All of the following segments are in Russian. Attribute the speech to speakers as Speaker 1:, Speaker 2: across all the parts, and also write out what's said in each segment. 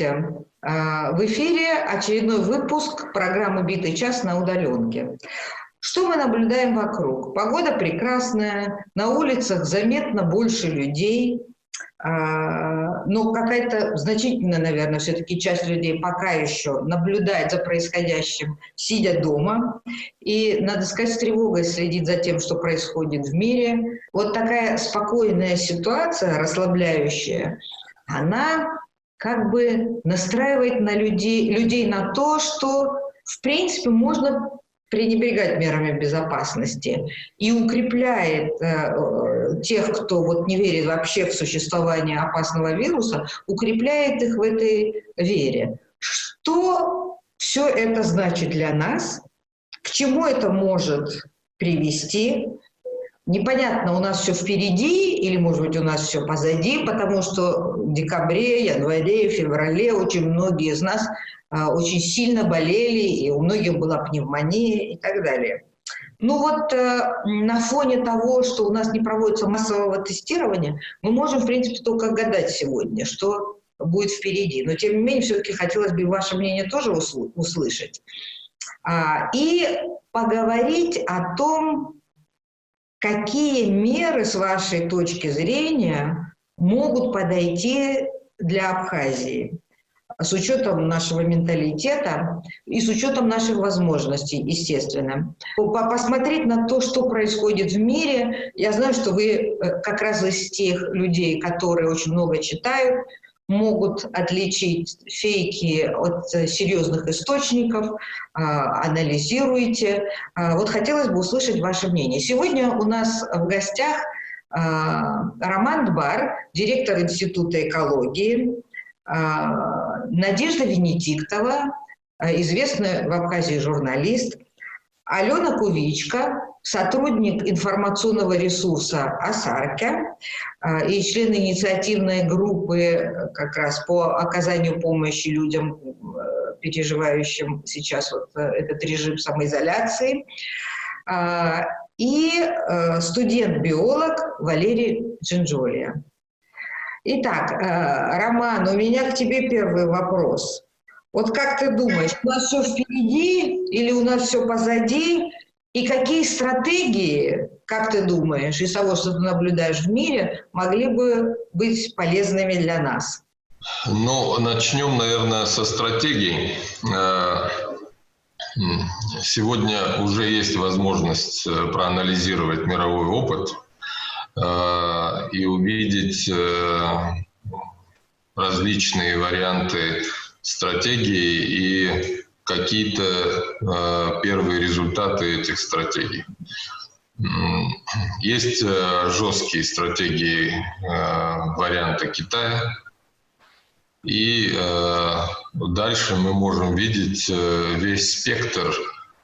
Speaker 1: Здравствуйте. А, в эфире очередной выпуск программы «Битый час» на удаленке. Что мы наблюдаем вокруг? Погода прекрасная, на улицах заметно больше людей, а, но какая-то значительная, наверное, все-таки часть людей пока еще наблюдает за происходящим, сидя дома. И, надо сказать, с тревогой следит за тем, что происходит в мире. Вот такая спокойная ситуация, расслабляющая, она как бы настраивает на людей, людей на то, что, в принципе, можно пренебрегать мерами безопасности и укрепляет э, тех, кто вот не верит вообще в существование опасного вируса, укрепляет их в этой вере. Что все это значит для нас? К чему это может привести? Непонятно, у нас все впереди или, может быть, у нас все позади, потому что в декабре, январе, феврале очень многие из нас а, очень сильно болели, и у многих была пневмония и так далее. Ну вот э, на фоне того, что у нас не проводится массового тестирования, мы можем, в принципе, только гадать сегодня, что будет впереди. Но, тем не менее, все-таки хотелось бы ваше мнение тоже услышать. А, и поговорить о том, какие меры, с вашей точки зрения, могут подойти для Абхазии с учетом нашего менталитета и с учетом наших возможностей, естественно. Посмотреть на то, что происходит в мире. Я знаю, что вы э, как раз из тех людей, которые очень много читают, могут отличить фейки от э, серьезных источников, а, анализируете. А, вот хотелось бы услышать ваше мнение. Сегодня у нас в гостях а, Роман Дбар, директор Института экологии, Надежда Венедиктова, известная в Абхазии журналист, Алена Кувичка, сотрудник информационного ресурса «Асарка» а, и член инициативной группы как раз по оказанию помощи людям, э, переживающим сейчас вот э, этот режим самоизоляции, а, и э, студент-биолог Валерий Джинджолия. Итак, Роман, у меня к тебе первый вопрос. Вот как ты думаешь, у нас все впереди или у нас все позади? И какие стратегии, как ты думаешь, из того, что ты наблюдаешь в мире, могли бы быть полезными для нас?
Speaker 2: Ну, начнем, наверное, со стратегий. Э, сегодня уже есть возможность э, проанализировать мировой опыт э, и увидеть различные варианты стратегии и какие-то э, первые результаты этих стратегий. Есть э, жесткие стратегии э, варианта Китая, и э, дальше мы можем видеть э, весь спектр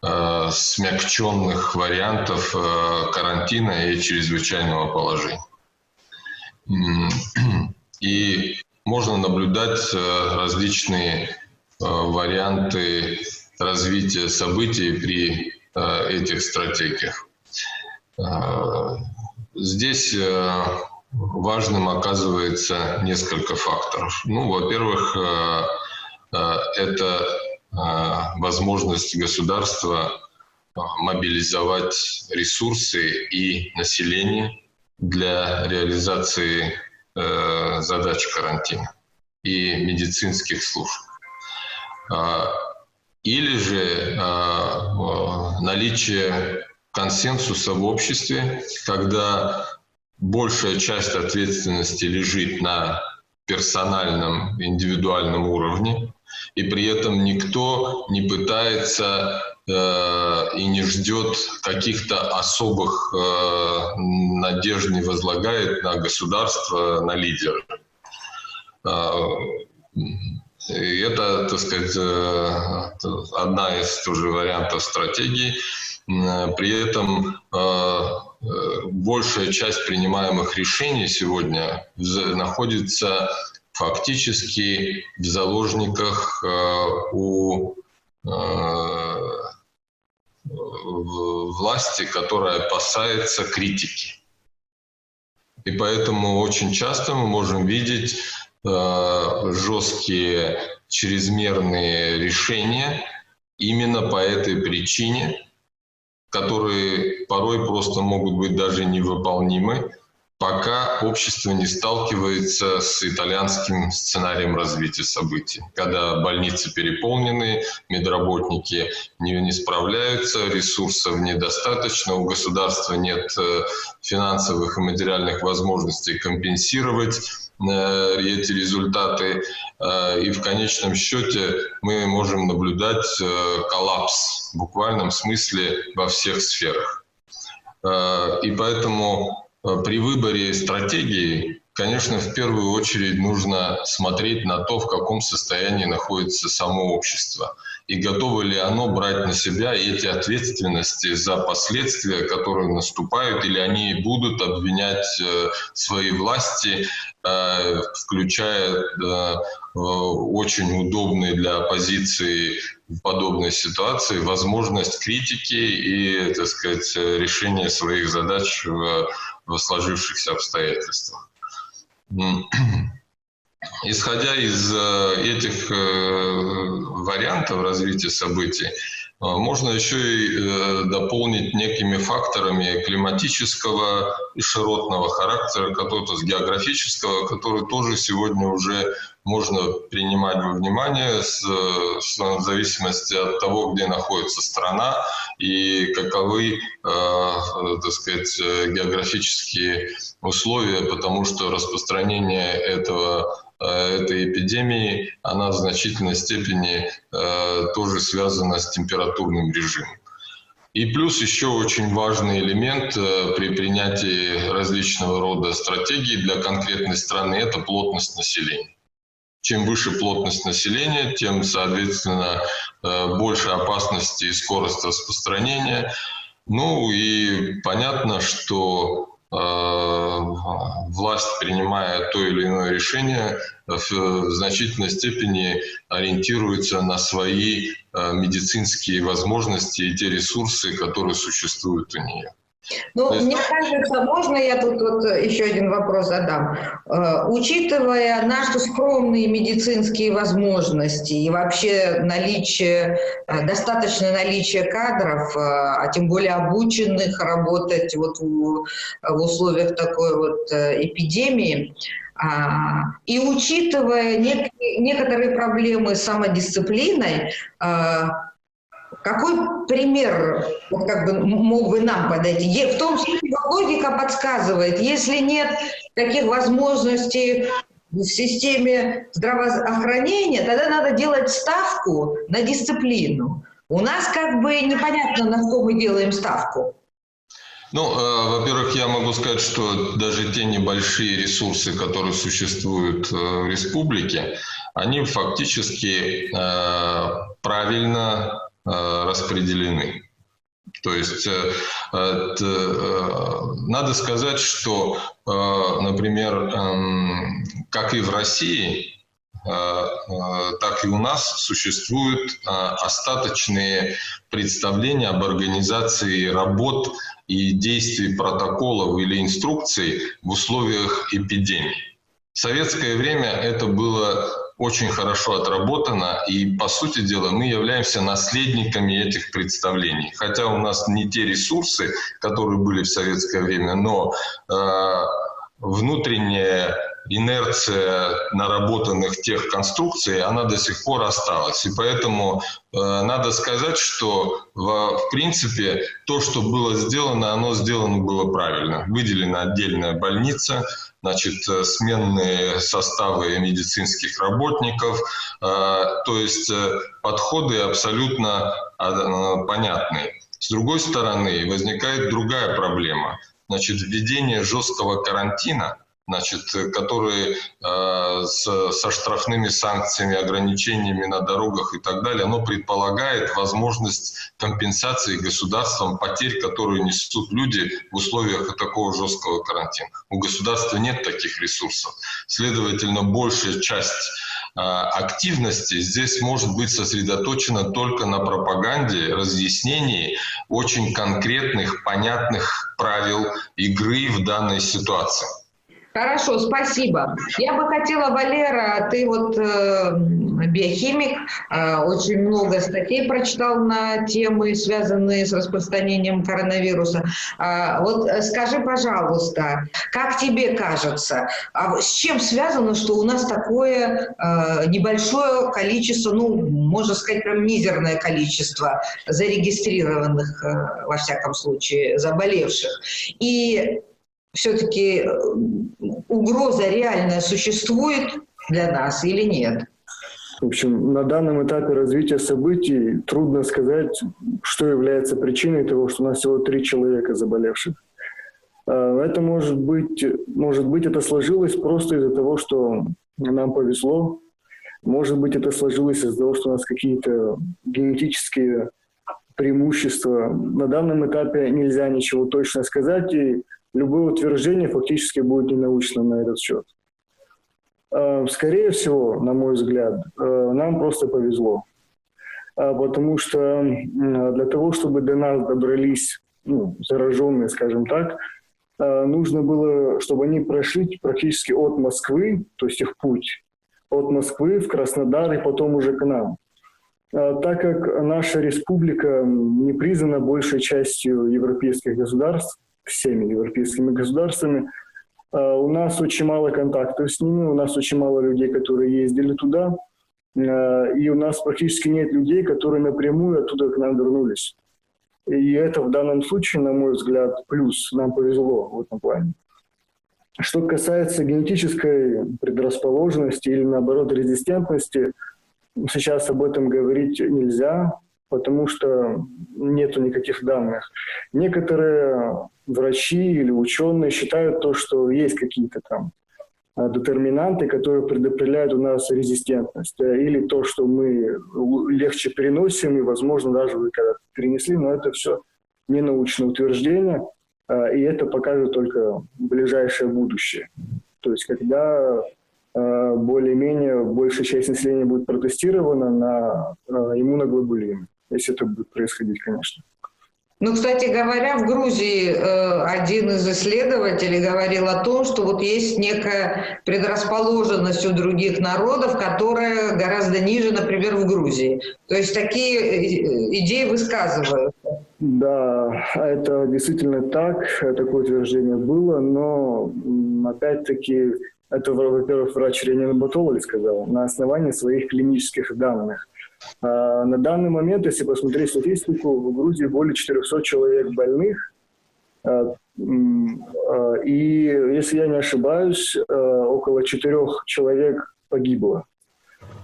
Speaker 2: э, смягченных вариантов э, карантина и чрезвычайного положения. И можно наблюдать э, различные Э, варианты развития событий при э, этих стратегиях. Здесь важным оказывается несколько факторов. Ну, во-первых, это возможность государства мобилизовать ресурсы и население для реализации задач карантина и медицинских служб. А, или же а, наличие консенсуса в обществе, когда большая часть ответственности лежит на персональном, индивидуальном уровне, и при этом никто не пытается э, и не ждет каких-то особых э, надежд, не возлагает на государство, на лидера. Э, и это, так сказать, э, одна из тоже вариантов стратегии. При этом э, большая часть принимаемых решений сегодня находится фактически в заложниках э, у власти, которая опасается критики. И поэтому очень часто мы можем видеть э, жесткие чрезмерные решения именно по этой причине, которые порой просто могут быть даже невыполнимы, пока общество не сталкивается с итальянским сценарием развития событий, когда больницы переполнены, медработники не, не справляются, ресурсов недостаточно, у государства нет э, финансовых и материальных возможностей компенсировать э, эти результаты. Э, и в конечном счете мы можем наблюдать коллапс в буквальном смысле во всех сферах. И поэтому при выборе стратегии, конечно, в первую очередь нужно смотреть на то, в каком состоянии находится само общество. И готово ли оно брать на себя эти ответственности за последствия, которые наступают, или они будут обвинять э, свои власти, э, включая очень удобные для оппозиции в подобной ситуации возможность критики и, так сказать, решения своих задач в в сложившихся обстоятельствах. Исходя из э, этих э, вариантов развития событий, э, можно еще и дополнить некими факторами климатического и широтного характера, которые, с географического, которые тоже сегодня уже можно принимать во внимание с, с, в зависимости от того, где находится страна и каковы, э, так сказать, географические условия, потому что распространение этого э, этой эпидемии, она в значительной степени э, тоже связана с температурным режимом. И плюс еще очень важный элемент э, при принятии различного рода стратегий для конкретной страны – это плотность населения чем выше плотность населения, тем, соответственно, э, больше опасности и скорость распространения. Ну и понятно, что э, власть, принимая то или иное решение, в значительной степени ориентируется на свои э, медицинские возможности и те ресурсы, которые существуют у нее.
Speaker 1: Ну, есть... мне кажется, можно я тут вот еще один вопрос задам? Э, учитывая наши скромные медицинские возможности и вообще наличие, э, достаточное наличие кадров, э, а тем более обученных работать вот в, в условиях такой вот эпидемии, а, и учитывая нек- некоторые проблемы с самодисциплиной, какой пример как бы, мог бы нам подойти? В том случае логика подсказывает, если нет таких возможностей в системе здравоохранения, тогда надо делать ставку на дисциплину. У нас как бы непонятно, на что мы делаем ставку.
Speaker 2: Ну, э, во-первых, я могу сказать, что даже те небольшие ресурсы, которые существуют э, в республике, они фактически э, правильно распределены. То есть э, э, надо сказать, что, например, эм, как и в России, так и у нас существуют остаточные представления об организации работ и действий протоколов или инструкций в условиях эпидемии. В советское время это было очень хорошо отработано, и, по сути дела, мы являемся наследниками этих представлений. Хотя у нас не те ресурсы, которые были в советское время, но э, внутренняя инерция наработанных тех конструкций, она до сих пор осталась. И поэтому э, надо сказать, что в, в принципе то, что было сделано, оно сделано было правильно. Выделена отдельная больница, значит, э, сменные составы медицинских работников, э, то есть э, подходы абсолютно понятные. С другой стороны, возникает другая проблема. Значит, введение жесткого карантина – значит, которые э, с, со штрафными санкциями, ограничениями на дорогах и так далее, оно предполагает возможность компенсации государством потерь, которые несут люди в условиях такого жесткого карантина. У государства нет таких ресурсов. Следовательно, большая часть э, активности здесь может быть сосредоточена только на пропаганде, разъяснении очень конкретных, понятных правил игры в данной ситуации.
Speaker 1: Хорошо, спасибо. Я бы хотела, Валера, ты вот э, биохимик, э, очень много статей прочитал на темы, связанные с распространением коронавируса. Э, вот скажи, пожалуйста, как тебе кажется, а с чем связано, что у нас такое э, небольшое количество, ну, можно сказать, прям мизерное количество зарегистрированных, э, во всяком случае, заболевших? И все-таки э, угроза реальная существует для нас или нет?
Speaker 3: В общем, на данном этапе развития событий трудно сказать, что является причиной того, что у нас всего три человека заболевших. А, это может быть, может быть, это сложилось просто из-за того, что нам повезло. Может быть, это сложилось из-за того, что у нас какие-то генетические преимущества. На данном этапе нельзя ничего точно сказать, и любое утверждение фактически будет ненаучным на этот счет. А, скорее всего, на мой взгляд, а, нам просто повезло. А, потому что для того, чтобы до нас добрались ну, зараженные, скажем так, нужно было, чтобы они прошли практически от Москвы, то есть их путь, от Москвы в Краснодар и потом уже к нам. Так как наша республика не признана большей частью европейских государств, всеми европейскими государствами. А, у нас очень мало контактов с ними, у нас очень мало людей, которые ездили туда, а, и у нас практически нет людей, которые напрямую оттуда к нам вернулись. И это в данном случае, на мой взгляд, плюс. Нам повезло в этом плане. Что касается генетической предрасположенности или, наоборот, резистентности, сейчас об этом говорить нельзя, потому что нету никаких данных. Некоторые врачи или ученые считают то, что есть какие-то там а, детерминанты, которые предопределяют у нас резистентность, э, или то, что мы легче переносим, и, возможно, даже вы когда-то перенесли, но это все не научное утверждение, а, и это покажет только ближайшее будущее. То есть, когда более-менее большая часть населения будет протестирована на иммуноглобулины если это будет происходить, конечно.
Speaker 1: Ну, кстати говоря, в Грузии э, один из исследователей говорил о том, что вот есть некая предрасположенность у других народов, которая гораздо ниже, например, в Грузии. То есть такие э, идеи высказываются.
Speaker 3: Да, это действительно так, такое утверждение было, но опять-таки это, во-первых, врач Ренин Батолович сказал на основании своих клинических данных. А, на данный момент, если посмотреть статистику, в Грузии более 400 человек больных. А, а, и, если я не ошибаюсь, около 4 человек погибло.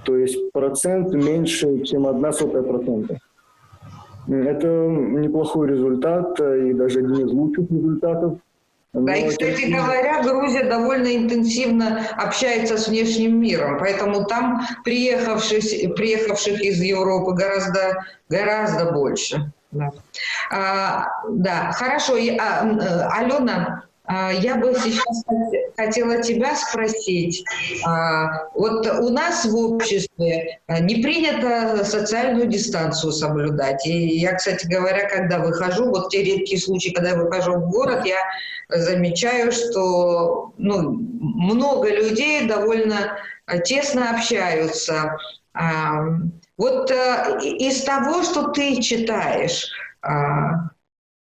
Speaker 3: То есть процент меньше, чем одна сотая процента. Это неплохой результат и даже один из лучших результатов –
Speaker 1: да, и, кстати говоря, Грузия довольно интенсивно общается с внешним миром, поэтому там приехавших, приехавших из Европы гораздо, гораздо больше. Да, а, да хорошо. А, э, Алена, а, я бы сейчас хотела тебя спросить. А, вот у нас в обществе а, не принято социальную дистанцию соблюдать. И я, кстати говоря, когда выхожу, вот те редкие случаи, когда я выхожу в город, я замечаю, что ну, много людей довольно тесно общаются. Вот из того, что ты читаешь,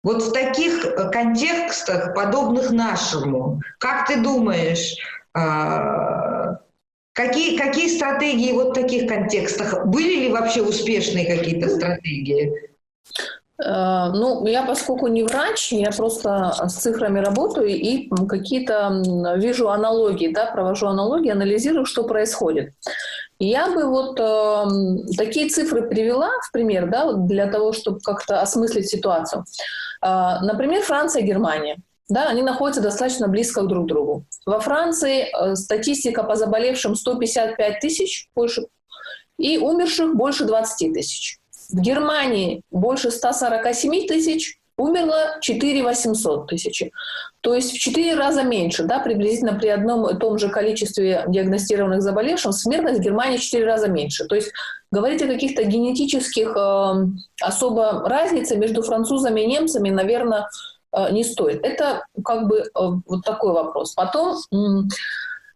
Speaker 1: вот в таких э, контекстах, подобных нашему, как ты думаешь, а, какие, какие стратегии вот в таких контекстах? Были ли вообще успешные какие-то стратегии?
Speaker 4: Э, ну, я поскольку не врач, я просто с цифрами работаю и какие-то вижу аналогии, да, провожу аналогии, анализирую, что происходит. Я бы вот э, такие цифры привела в пример, да, для того, чтобы как-то осмыслить ситуацию. Э, например, Франция и Германия. Да, они находятся достаточно близко друг к другу. Во Франции э, статистика по заболевшим 155 тысяч больше, и умерших больше 20 тысяч. В Германии больше 147 тысяч, умерло 4 800 тысячи. То есть в 4 раза меньше, да, приблизительно при одном и том же количестве диагностированных заболевших, смертность в Германии в 4 раза меньше. То есть говорить о каких-то генетических э, особо разнице между французами и немцами, наверное, э, не стоит. Это как бы э, вот такой вопрос. Потом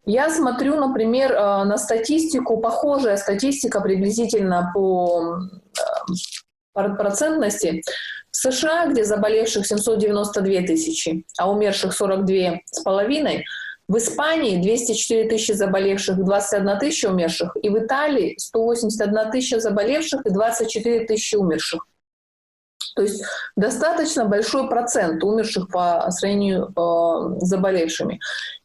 Speaker 4: я смотрю, например, на статистику, похожая статистика приблизительно по процентности. В США, где заболевших 792 тысячи, а умерших 42 с половиной, в Испании 204 тысячи заболевших, 21 тысяча умерших, и в Италии 181 тысяча заболевших и 24 тысячи умерших. То есть достаточно большой процент умерших по сравнению э, с заболевшими.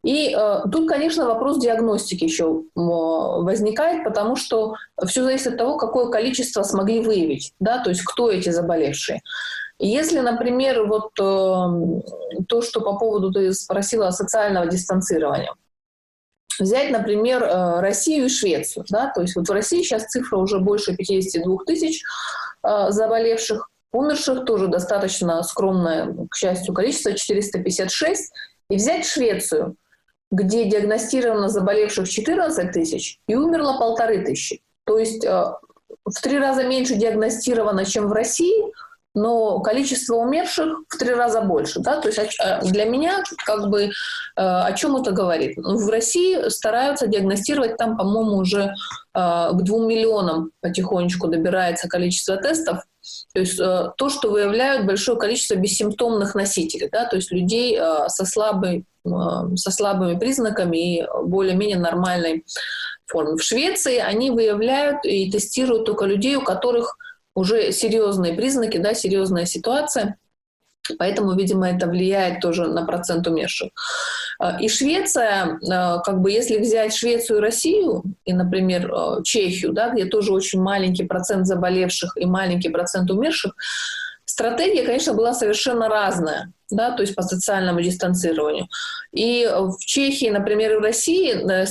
Speaker 4: И э, тут, конечно, вопрос диагностики еще возникает, потому что все зависит от того, какое количество смогли выявить, да, то есть кто эти заболевшие. Если, например, вот э, то, что по поводу ты спросила социального дистанцирования, взять, например, Россию и Швецию, да, то есть вот в России сейчас цифра уже больше 52 тысяч заболевших, умерших тоже достаточно скромное, к счастью, количество 456, и взять Швецию, где диагностировано заболевших 14 тысяч и умерло полторы тысячи. То есть э, в три раза меньше диагностировано, чем в России – но количество умерших в три раза больше. Да? То есть а, для меня как бы э, о чем это говорит? Ну, в России стараются диагностировать, там, по-моему, уже э, к двум миллионам потихонечку добирается количество тестов. То есть э, то, что выявляют большое количество бессимптомных носителей, да? то есть людей со, слабой, со слабыми признаками и более-менее нормальной формы. В Швеции они выявляют и тестируют только людей, у которых уже серьезные признаки, да, серьезная ситуация. Поэтому, видимо, это влияет тоже на процент умерших. А, и Швеция, а, как бы если взять Швецию и Россию, и, например, а, Чехию, да, где тоже очень маленький процент заболевших и маленький процент умерших, стратегия, конечно, была совершенно разная да, то есть по социальному дистанцированию. И в Чехии, например, и в России э,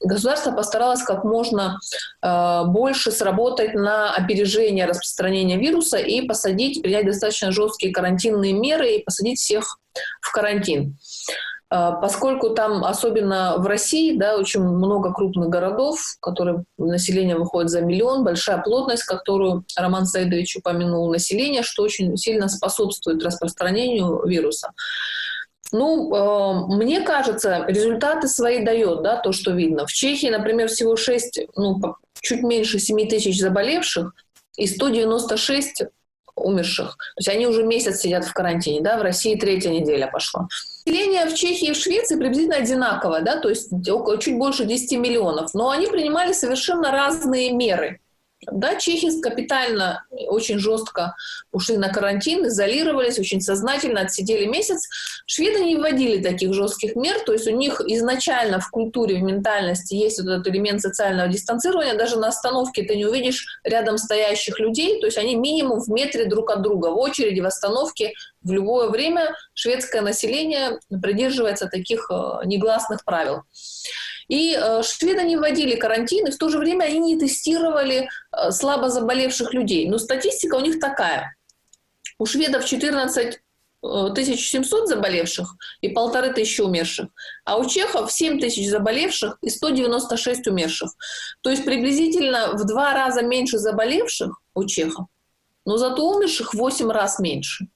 Speaker 4: государство постаралось как можно э, больше сработать на опережение распространения вируса и посадить, принять достаточно жесткие карантинные меры и посадить всех в карантин. А, поскольку там, особенно в России, да, очень много крупных городов, которые население выходит за миллион, большая плотность, которую Роман Саидович упомянул, население, что очень сильно способствует распространению вируса. Ну, э, мне кажется, результаты свои дает, да, то, что видно. В Чехии, например, всего 6, ну, чуть меньше 7 тысяч заболевших и 196 умерших. То есть они уже месяц сидят в карантине, да, в России третья неделя пошла. Население в Чехии и в Швеции приблизительно одинаковое, да, то есть около, чуть больше 10 миллионов, но они принимали совершенно разные меры. Да, чехи капитально, очень жестко ушли на карантин, изолировались, очень сознательно отсидели месяц. Шведы не вводили таких жестких мер, то есть у них изначально в культуре, в ментальности есть вот этот элемент социального дистанцирования. Даже на остановке ты не увидишь рядом стоящих людей, то есть они минимум в метре друг от друга, в очереди, в остановке. В любое время шведское население придерживается таких э, негласных правил. И э, шведы не вводили карантин, и в то же время они не тестировали э, слабо заболевших людей. Но статистика у них такая. У шведов 14 1700 э, заболевших и полторы тысячи умерших, а у чехов 7 тысяч заболевших и 196 умерших. То есть приблизительно в два раза меньше заболевших у чехов, но зато умерших в 8 раз меньше.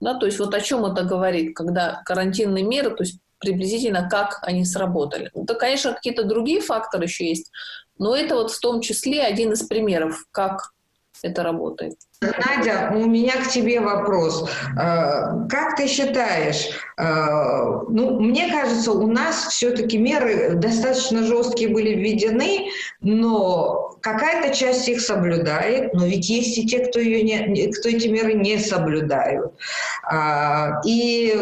Speaker 4: Да, то есть вот о чем это говорит, когда карантинные меры, то есть приблизительно, как они сработали. Это, конечно, какие-то другие факторы еще есть, но это вот в том числе один из примеров, как это работает.
Speaker 1: Надя, у меня к тебе вопрос. Э, как ты считаешь, э, ну, мне кажется, у нас все-таки меры достаточно жесткие были введены, но какая-то часть их соблюдает, но ведь есть и те, кто, ее не, кто эти меры не соблюдают. А, и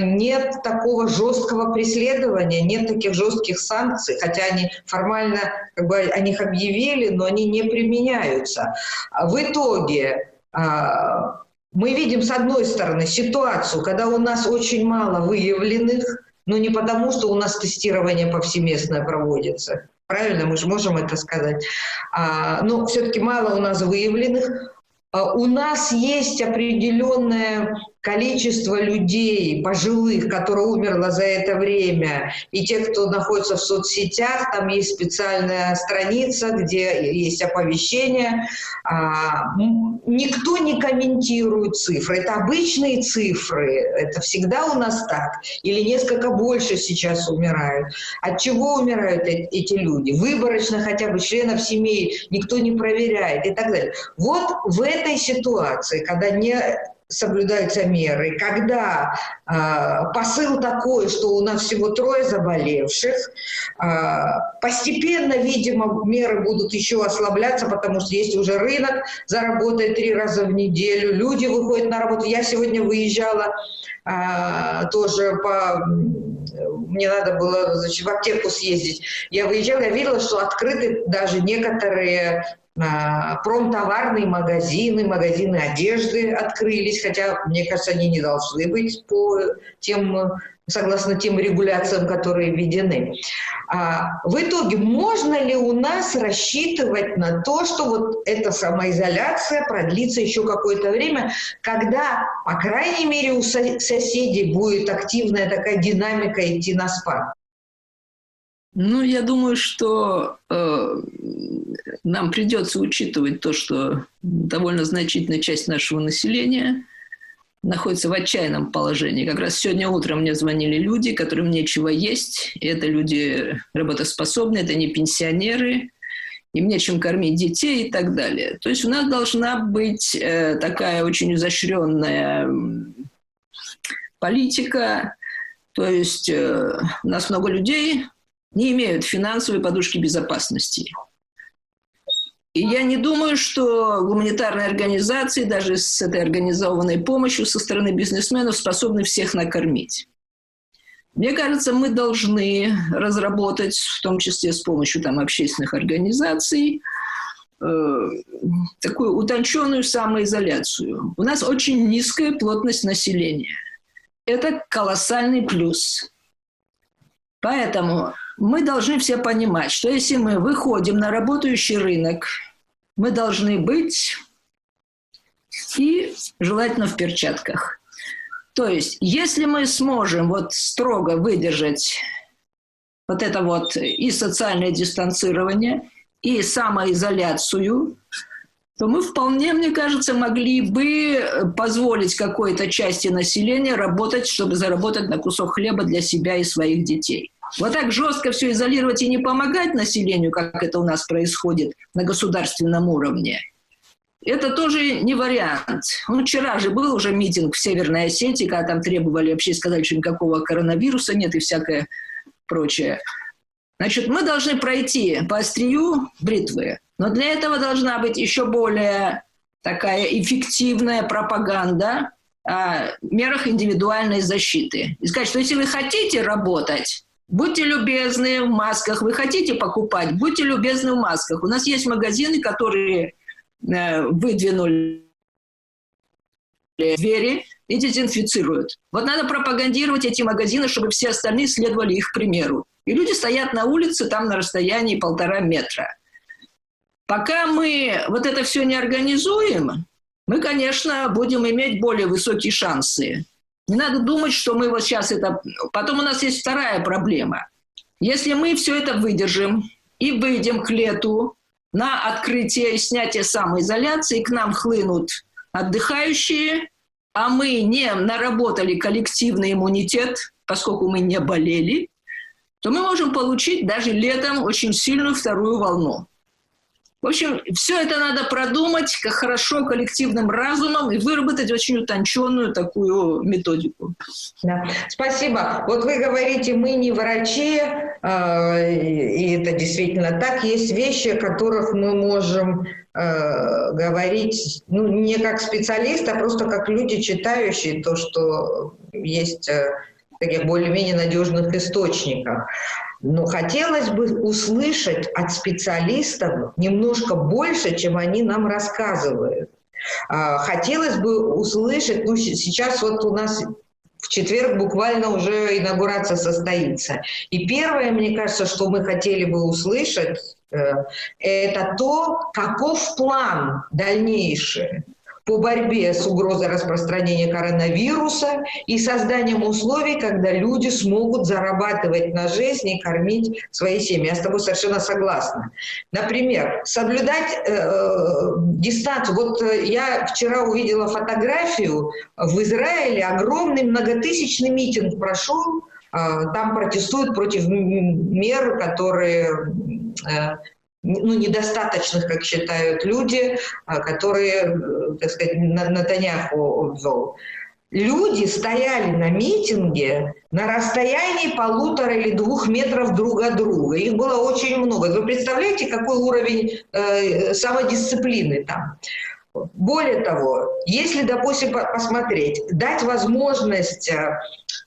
Speaker 1: нет такого жесткого преследования, нет таких жестких санкций, хотя они формально как бы о них объявили, но они не применяются. В итоге а, мы видим, с одной стороны, ситуацию, когда у нас очень мало выявленных, но не потому, что у нас тестирование повсеместное проводится. Правильно, мы же можем это сказать. А, но все-таки мало у нас выявленных. А, у нас есть определенная количество людей пожилых, которые умерло за это время, и те, кто находится в соцсетях, там есть специальная страница, где есть оповещение. А, никто не комментирует цифры. Это обычные цифры. Это всегда у нас так. Или несколько больше сейчас умирают. От чего умирают эти люди? Выборочно хотя бы членов семей никто не проверяет и так далее. Вот в этой ситуации, когда не соблюдаются меры, когда э, посыл такой, что у нас всего трое заболевших, э, постепенно, видимо, меры будут еще ослабляться, потому что есть уже рынок, заработает три раза в неделю, люди выходят на работу. Я сегодня выезжала э, тоже по... Мне надо было значит, в аптеку съездить. Я выезжала, я видела, что открыты даже некоторые промтоварные магазины, магазины одежды открылись, хотя, мне кажется, они не должны быть по тем, согласно тем регуляциям, которые введены. А в итоге, можно ли у нас рассчитывать на то, что вот эта самоизоляция продлится еще какое-то время, когда, по крайней мере, у соседей будет активная такая динамика идти на спад?
Speaker 5: Ну, я думаю, что э, нам придется учитывать то, что довольно значительная часть нашего населения находится в отчаянном положении. Как раз сегодня утром мне звонили люди, которым нечего есть. Это люди работоспособные, это не пенсионеры, им нечем кормить детей и так далее. То есть у нас должна быть э, такая очень изощренная политика. То есть э, у нас много людей, не имеют финансовой подушки безопасности. И я не думаю, что гуманитарные организации, даже с этой организованной помощью со стороны бизнесменов, способны всех накормить. Мне кажется, мы должны разработать, в том числе с помощью там, общественных организаций, э, такую утонченную самоизоляцию. У нас очень низкая плотность населения. Это колоссальный плюс. Поэтому мы должны все понимать, что если мы выходим на работающий рынок, мы должны быть и желательно в перчатках. То есть, если мы сможем вот строго выдержать вот это вот и социальное дистанцирование, и самоизоляцию, то мы вполне, мне кажется, могли бы позволить какой-то части населения работать, чтобы заработать на кусок хлеба для себя и своих детей. Вот так жестко все изолировать и не помогать населению, как это у нас происходит на государственном уровне, это тоже не вариант. Ну, вчера же был уже митинг в Северной Осетии, когда там требовали вообще сказать, что никакого коронавируса нет и всякое прочее. Значит, мы должны пройти по острию бритвы, но для этого должна быть еще более такая эффективная пропаганда о мерах индивидуальной защиты. И сказать, что если вы хотите работать, Будьте любезны в масках. Вы хотите покупать? Будьте любезны в масках. У нас есть магазины, которые э, выдвинули двери и дезинфицируют. Вот надо пропагандировать эти магазины, чтобы все остальные следовали их примеру. И люди стоят на улице там на расстоянии полтора метра. Пока мы вот это все не организуем, мы, конечно, будем иметь более высокие шансы не надо думать, что мы вот сейчас это... Потом у нас есть вторая проблема. Если мы все это выдержим и выйдем к лету на открытие и снятие самоизоляции, к нам хлынут отдыхающие, а мы не наработали коллективный иммунитет, поскольку мы не болели, то мы можем получить даже летом очень сильную вторую волну. В общем, все это надо продумать как хорошо коллективным разумом и выработать очень утонченную такую методику.
Speaker 1: Да. Спасибо. Вот вы говорите, мы не врачи, э, и это действительно так. Есть вещи, о которых мы можем э, говорить, ну, не как специалист, а просто как люди, читающие то, что есть э, таких более-менее надежных источниках. Но хотелось бы услышать от специалистов немножко больше, чем они нам рассказывают. А, хотелось бы услышать, ну сейчас вот у нас в четверг буквально уже инаугурация состоится. И первое, мне кажется, что мы хотели бы услышать, э, это то, каков план дальнейший по борьбе с угрозой распространения коронавируса и созданием условий, когда люди смогут зарабатывать на жизнь и кормить свои семьи. Я с тобой совершенно согласна. Например, соблюдать э, э дистанцию. Вот э, я вчера увидела фотографию в Израиле, огромный многотысячный митинг прошел, э, там протестуют против мер, которые ну, недостаточных, как считают люди, а, которые, э, так сказать, Натаняху ввел. Люди стояли на митинге на расстоянии полутора или двух метров друг от друга. Их было очень много. Вы представляете, какой уровень э, самодисциплины там? Более того, если, допустим, посмотреть, дать возможность э,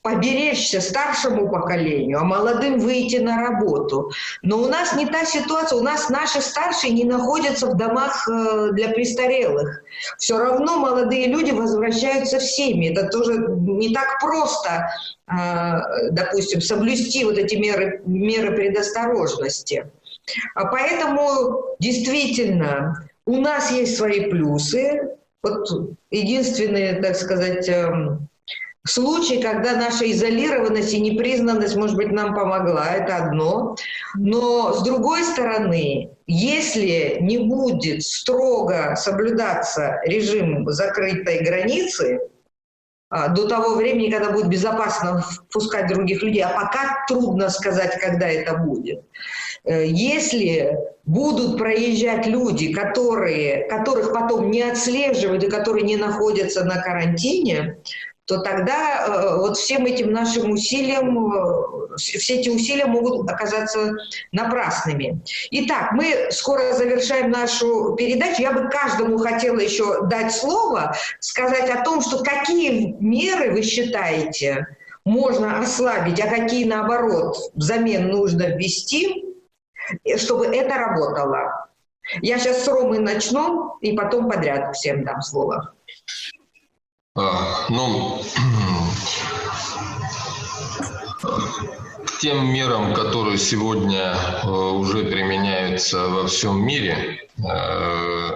Speaker 1: поберечься старшему поколению, а молодым выйти на работу. Но у нас не та ситуация, у нас наши старшие не находятся в домах э, для престарелых. Все равно молодые люди возвращаются в семьи. Это тоже не так просто, э, допустим, соблюсти вот эти меры, меры предосторожности. А поэтому действительно у нас есть свои плюсы. Вот единственные, так сказать, эм, Случай, когда наша изолированность и непризнанность, может быть, нам помогла, это одно. Но, с другой стороны, если не будет строго соблюдаться режим закрытой границы, до того времени, когда будет безопасно впускать других людей, а пока трудно сказать, когда это будет. Э, если будут проезжать люди, которые, которых потом не отслеживают и которые не находятся на карантине, то тогда э, вот всем этим нашим усилиям, э, все эти усилия могут оказаться напрасными. Итак, мы скоро завершаем нашу передачу. Я бы каждому хотела еще дать слово, сказать о том, что какие меры вы считаете можно ослабить, а какие, наоборот, взамен нужно ввести, чтобы это работало. Я сейчас с Ромы начну, и потом подряд всем дам слово.
Speaker 2: А, ну, к тем мерам, которые сегодня э, уже применяются во всем мире, э,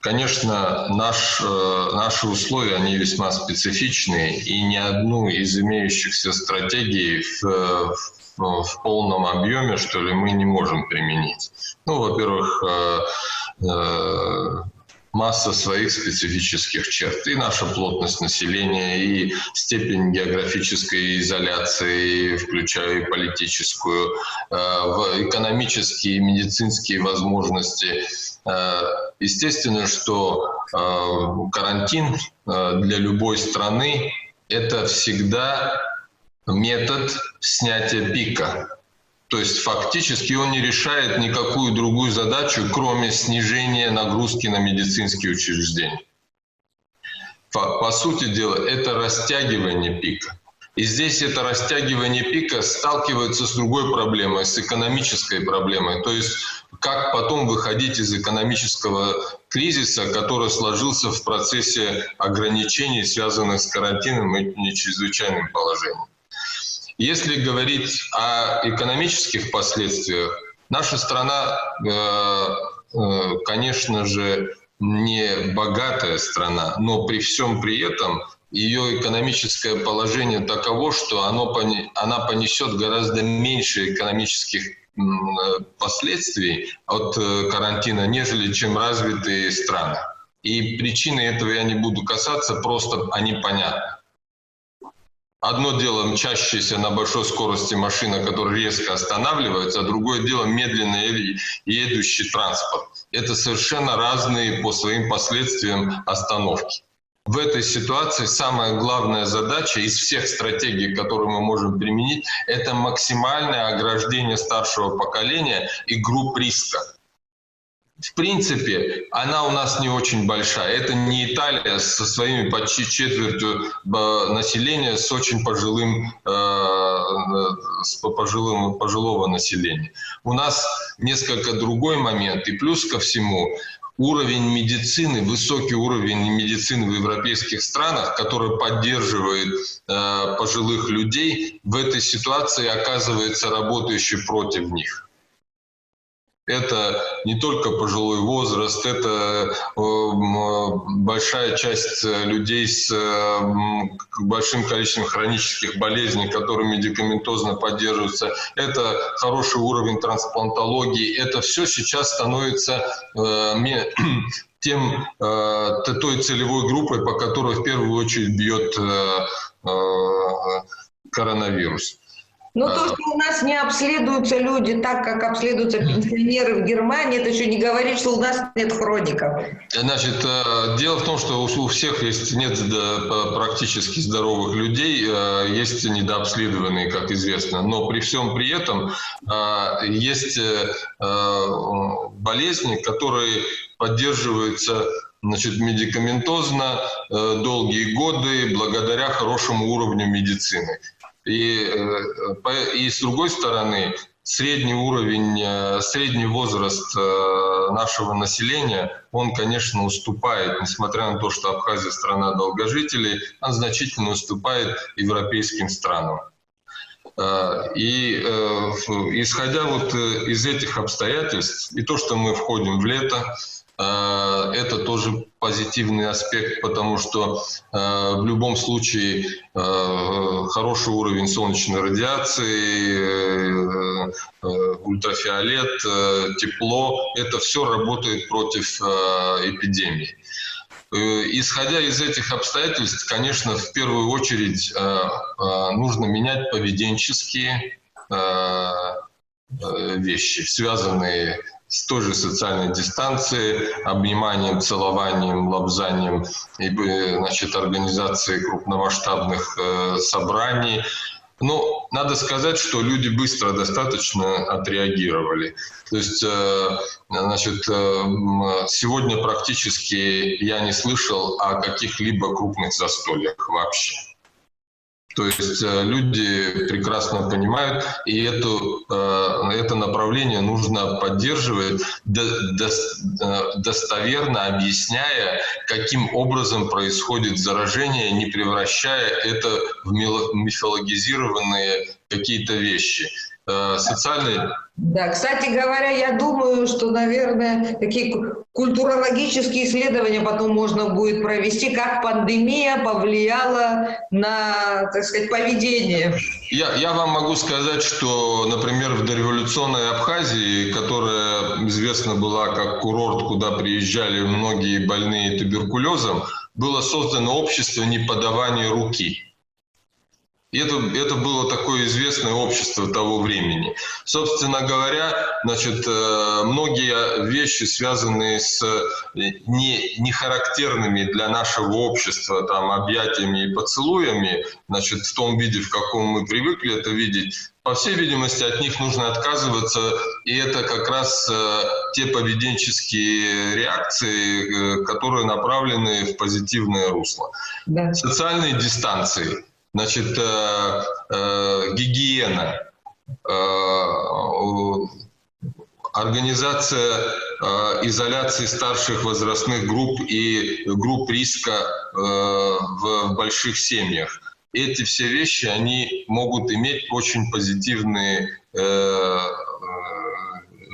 Speaker 2: конечно, наш, э, наши условия, они весьма специфичные, и ни одну из имеющихся стратегий в, в, в полном объеме, что ли, мы не можем применить. Ну, во-первых, масса своих специфических черт. И наша плотность населения, и степень географической изоляции, включая и политическую, э, экономические и медицинские возможности. Э, естественно, что э, карантин для любой страны – это всегда метод снятия пика то есть фактически он не решает никакую другую задачу, кроме снижения нагрузки на медицинские учреждения. По сути дела, это растягивание пика. И здесь это растягивание пика сталкивается с другой проблемой, с экономической проблемой. То есть как потом выходить из экономического кризиса, который сложился в процессе ограничений, связанных с карантином и чрезвычайным положением. Если говорить о экономических последствиях, наша страна, э, э, конечно же, не богатая страна, но при всем при этом ее экономическое положение таково, что оно, она понесет гораздо меньше экономических последствий от э, карантина, нежели чем развитые страны. И причины этого я не буду касаться, просто они понятны. Одно дело мчащаяся на большой скорости машина, которая резко останавливается, а другое дело медленно едущий транспорт. Это совершенно разные по своим последствиям остановки. В этой ситуации самая главная задача из всех стратегий, которые мы можем применить, это максимальное ограждение старшего поколения и групп риска в принципе, она у нас не очень большая. Это не Италия со своими почти четвертью э, населения с очень пожилым, э, с пожилым, пожилого населения. У нас несколько другой момент. И плюс ко всему, уровень медицины, высокий уровень медицины в европейских странах, который поддерживает э, пожилых людей, в этой ситуации оказывается работающий против них. Это не только пожилой возраст, это большая часть людей с большим количеством хронических болезней, которые медикаментозно поддерживаются. Это хороший уровень трансплантологии. Это все сейчас становится тем, той целевой группой, по которой в первую очередь бьет коронавирус.
Speaker 1: Но то, что у нас не обследуются люди так, как обследуются пенсионеры в Германии, это еще не говорит, что у нас нет хроников.
Speaker 2: Значит, э, дело в том, что у всех есть нет практически здоровых людей, э, есть недообследованные, как известно. Но при всем при этом э, есть болезни, которые поддерживаются значит, медикаментозно долгие годы благодаря хорошему уровню медицины. И, э, и с другой стороны, средний уровень, э, средний возраст э, нашего населения, он, конечно, уступает, несмотря на то, что Абхазия страна долгожителей, он значительно уступает европейским странам. И исходя вот из этих обстоятельств, и то, что мы входим в лето, это тоже позитивный аспект, потому что э, в любом случае э, хороший уровень солнечной радиации, ультрафиолет, тепло, это все работает против эпидемии. Исходя из этих обстоятельств, конечно, в первую очередь нужно менять поведенческие вещи, связанные с той же социальной дистанцией, обниманием, целованием, лобзанием и значит, организацией крупномасштабных э, собраний. Но надо сказать, что люди быстро достаточно отреагировали. То есть, э, значит, э, сегодня практически я не слышал о каких-либо крупных застольях вообще. То есть э, люди прекрасно понимают, и эту, э, это направление нужно поддерживать, э, достоверно объясняя, каким образом происходит заражение, не превращая это в мифологизированные какие-то вещи. Социальные
Speaker 1: да, кстати говоря, я думаю, что, наверное, такие культурологические исследования потом можно будет провести, как пандемия повлияла на, так сказать, поведение.
Speaker 2: Я, я вам могу сказать, что, например, в дореволюционной Абхазии, которая известна была как курорт, куда приезжали многие больные туберкулезом, было создано общество неподавания руки. Это, это было такое известное общество того времени. Собственно говоря, значит, э, многие вещи, связанные с э, не, не характерными для нашего общества там, объятиями и поцелуями, значит, в том виде, в каком мы привыкли это видеть, по всей видимости, от них нужно отказываться, и это как раз э, те поведенческие реакции, которые направлены в позитивное русло. Да. Социальные дистанции – Значит, э, э, гигиена, э, организация э, изоляции старших возрастных групп и групп риска э, в больших семьях. Эти все вещи, они могут иметь очень позитивные э, э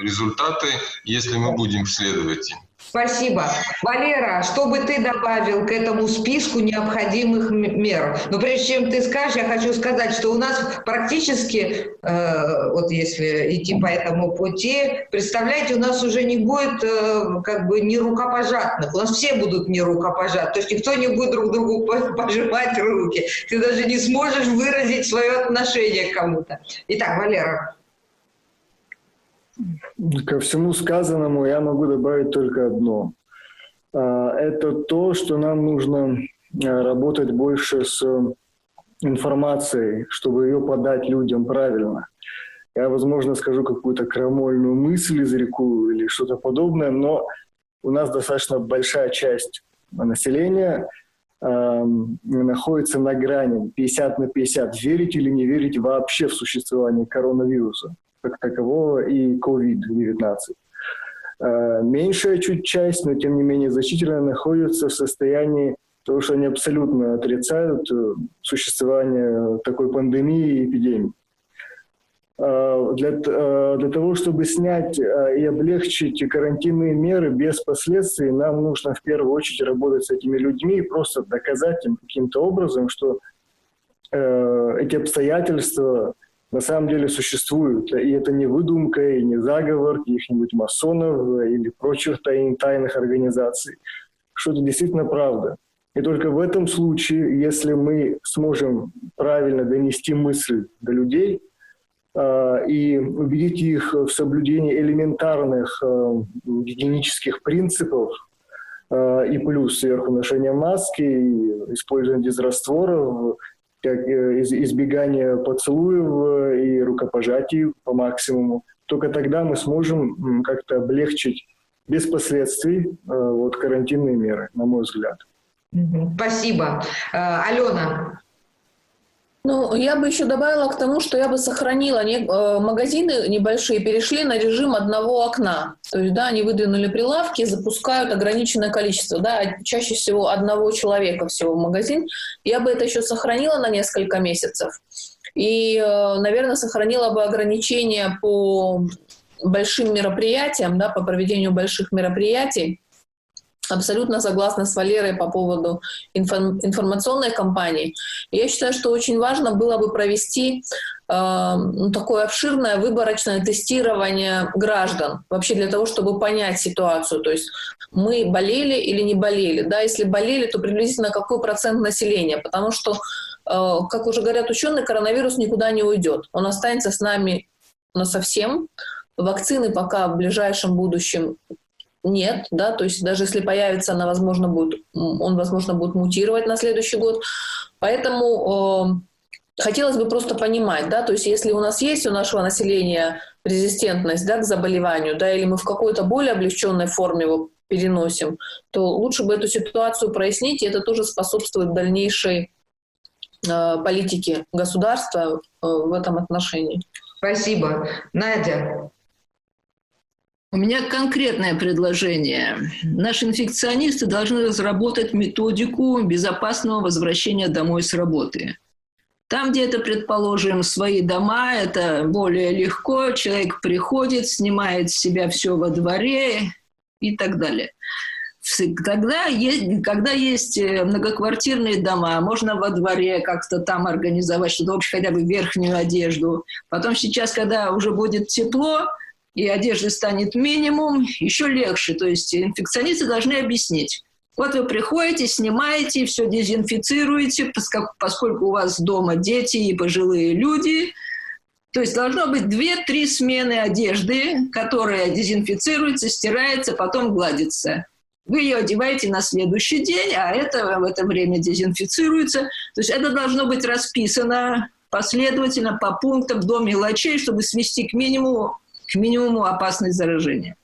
Speaker 2: результаты, если мы будем следовать им.
Speaker 1: Спасибо. Валера, что бы ты добавил к этому списку необходимых мер? Но прежде чем ты скажешь, я хочу сказать, что у нас практически, э, вот если идти по этому пути, представляете, у нас уже не будет э, как бы не рукопожатных, у нас все будут не рукопожат, то есть никто не будет друг другу пожимать руки, ты даже не сможешь выразить свое отношение к кому-то. Итак, Валера.
Speaker 3: Ко всему сказанному я могу добавить только одно. А, это то, что нам нужно а, работать больше с информацией, чтобы ее подать людям правильно. Я, возможно, скажу какую-то крамольную мысль из реку или что-то подобное, но у нас достаточно большая часть населения э, находится на грани 50 на 50. Верить или не верить вообще в существование коронавируса как такового и COVID-19. Э, меньшая чуть часть, но тем не менее значительно находится в состоянии того, что они абсолютно отрицают э, существование такой пандемии и эпидемии. для, для того, чтобы снять и облегчить карантинные меры без последствий, нам нужно в первую очередь работать с этими людьми и просто доказать им каким-то образом, что эти обстоятельства на самом деле существуют. И это не выдумка, и не заговор каких-нибудь масонов или прочих тайн, тайных организаций. Что это действительно правда. И только в этом случае, если мы сможем правильно донести мысль до людей э, и убедить их в соблюдении элементарных э, гигиенических принципов, э, и плюс сверху ношение маски, и использование дезрастворов, как э, избегание поцелуев э, и рукопожатий по максимуму. Только тогда мы сможем как-то облегчить без последствий э, вот, карантинные меры, на мой взгляд.
Speaker 1: Спасибо. Алена,
Speaker 4: ну, я бы еще добавила к тому, что я бы сохранила не, э, магазины небольшие, перешли на режим одного окна. То есть, да, они выдвинули прилавки, запускают ограниченное количество, да, чаще всего одного человека всего в магазин. Я бы это еще сохранила на несколько месяцев. И, э, наверное, сохранила бы ограничения по большим мероприятиям, да, по проведению больших мероприятий Абсолютно согласна с Валерой по поводу информационной кампании. Я считаю, что очень важно было бы провести э, ну, такое обширное выборочное тестирование граждан, вообще для того, чтобы понять ситуацию. То есть мы болели или не болели. Да? Если болели, то приблизительно какой процент населения. Потому что, э, как уже говорят ученые, коронавирус никуда не уйдет. Он останется с нами на совсем. Вакцины пока в ближайшем будущем нет, да, то есть даже если появится, она, возможно, будет, он, возможно, будет мутировать на следующий год. Поэтому э, хотелось бы просто понимать, да, то есть если у нас есть у нашего населения резистентность, да, к заболеванию, да, или мы в какой-то более облегченной форме его переносим, то лучше бы эту ситуацию прояснить, и это тоже способствует дальнейшей э, политике государства э, в этом отношении.
Speaker 1: Спасибо. Надя,
Speaker 5: у меня конкретное предложение. Наши инфекционисты должны разработать методику безопасного возвращения домой с работы. Там, где это, предположим, свои дома, это более легко. Человек приходит, снимает с себя все во дворе и так далее. Когда есть э, многоквартирные дома, можно во дворе как-то там организовать что-то, вообще хотя бы верхнюю одежду. Потом сейчас, когда уже будет тепло, и одежды станет минимум, еще легче. То есть инфекционисты должны объяснить. Вот вы приходите, снимаете, все дезинфицируете, поскольку у вас дома дети и пожилые люди. То есть должно быть 2-3 смены одежды, которая дезинфицируется, стирается, потом гладится. Вы ее одеваете на следующий день, а это в это время дезинфицируется. То есть это должно быть расписано последовательно по пунктам до мелочей, чтобы свести к минимуму к минимуму опасность заражения.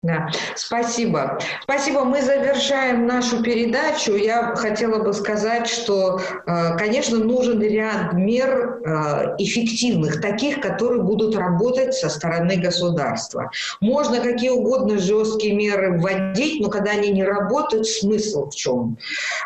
Speaker 1: Да, спасибо. Спасибо. Мы завершаем нашу передачу. Я хотела бы сказать, что, э, конечно, нужен ряд мер э, эффективных, таких, которые будут работать со стороны государства. Можно какие угодно жесткие меры вводить, но когда они не работают, смысл в чем?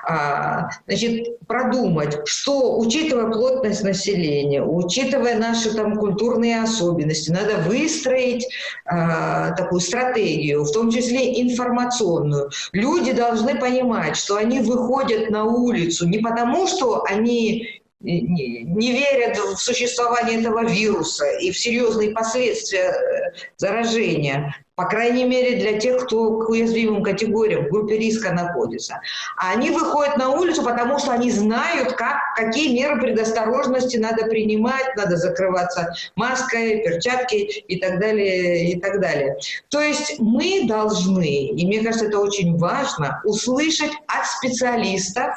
Speaker 1: А, значит, продумать, что, учитывая плотность населения, учитывая наши там культурные особенности, надо выстроить а, такую стратегию, стратегию, в том числе информационную. Люди должны понимать, что они выходят на улицу не потому, что они не верят в существование этого вируса и в серьезные последствия э, заражения, по крайней мере для тех, кто к уязвимым категориям, в группе риска находится. Они выходят на улицу, потому что они знают, как, какие меры предосторожности надо принимать, надо закрываться маской, перчатки и так далее, и так далее. То есть мы должны, и мне кажется, это очень важно, услышать от специалистов,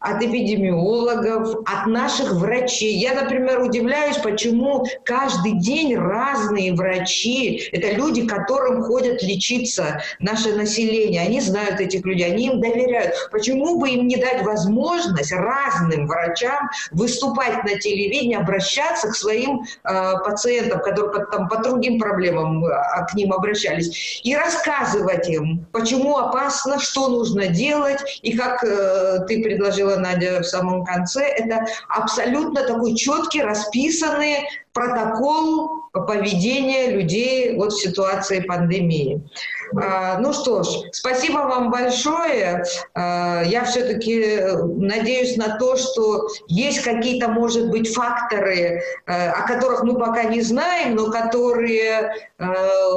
Speaker 1: от эпидемиологов, от наших врачей. Я, например, удивляюсь, почему каждый день разные врачи, это люди, которым ходят лечиться наше население, они знают этих людей, они им доверяют. Почему бы им не дать возможность разным врачам выступать на телевидении, обращаться к своим э, пациентам, которые там, по другим проблемам э, к ним обращались, и рассказывать им, почему опасно, что нужно делать, и как э, ты предложила Надя в самом конце, это абсолютно такой четкий, расписанный протокол поведения людей вот в ситуации пандемии. А, ну что ж, спасибо вам большое. А, я все-таки надеюсь на то, что есть какие-то, может быть, факторы, а, о которых мы пока не знаем, но которые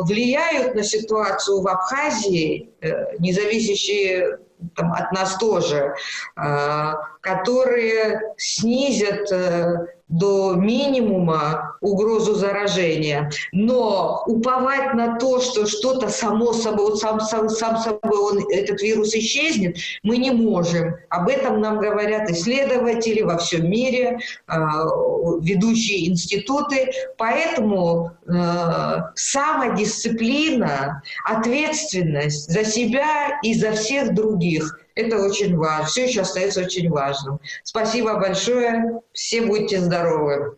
Speaker 1: влияют на ситуацию в Абхазии, э, не зависящие там, от нас тоже, которые снизят э, до минимума угрозу заражения. Но уповать на то, что что-то само собой, вот сам, сам, сам собой он, этот вирус исчезнет, мы не можем. Об этом нам говорят исследователи во всем мире, э, ведущие институты. Поэтому э, самодисциплина, ответственность за себя и за всех других – это очень важно. Все еще остается очень важным. Спасибо большое. Все будьте здоровы.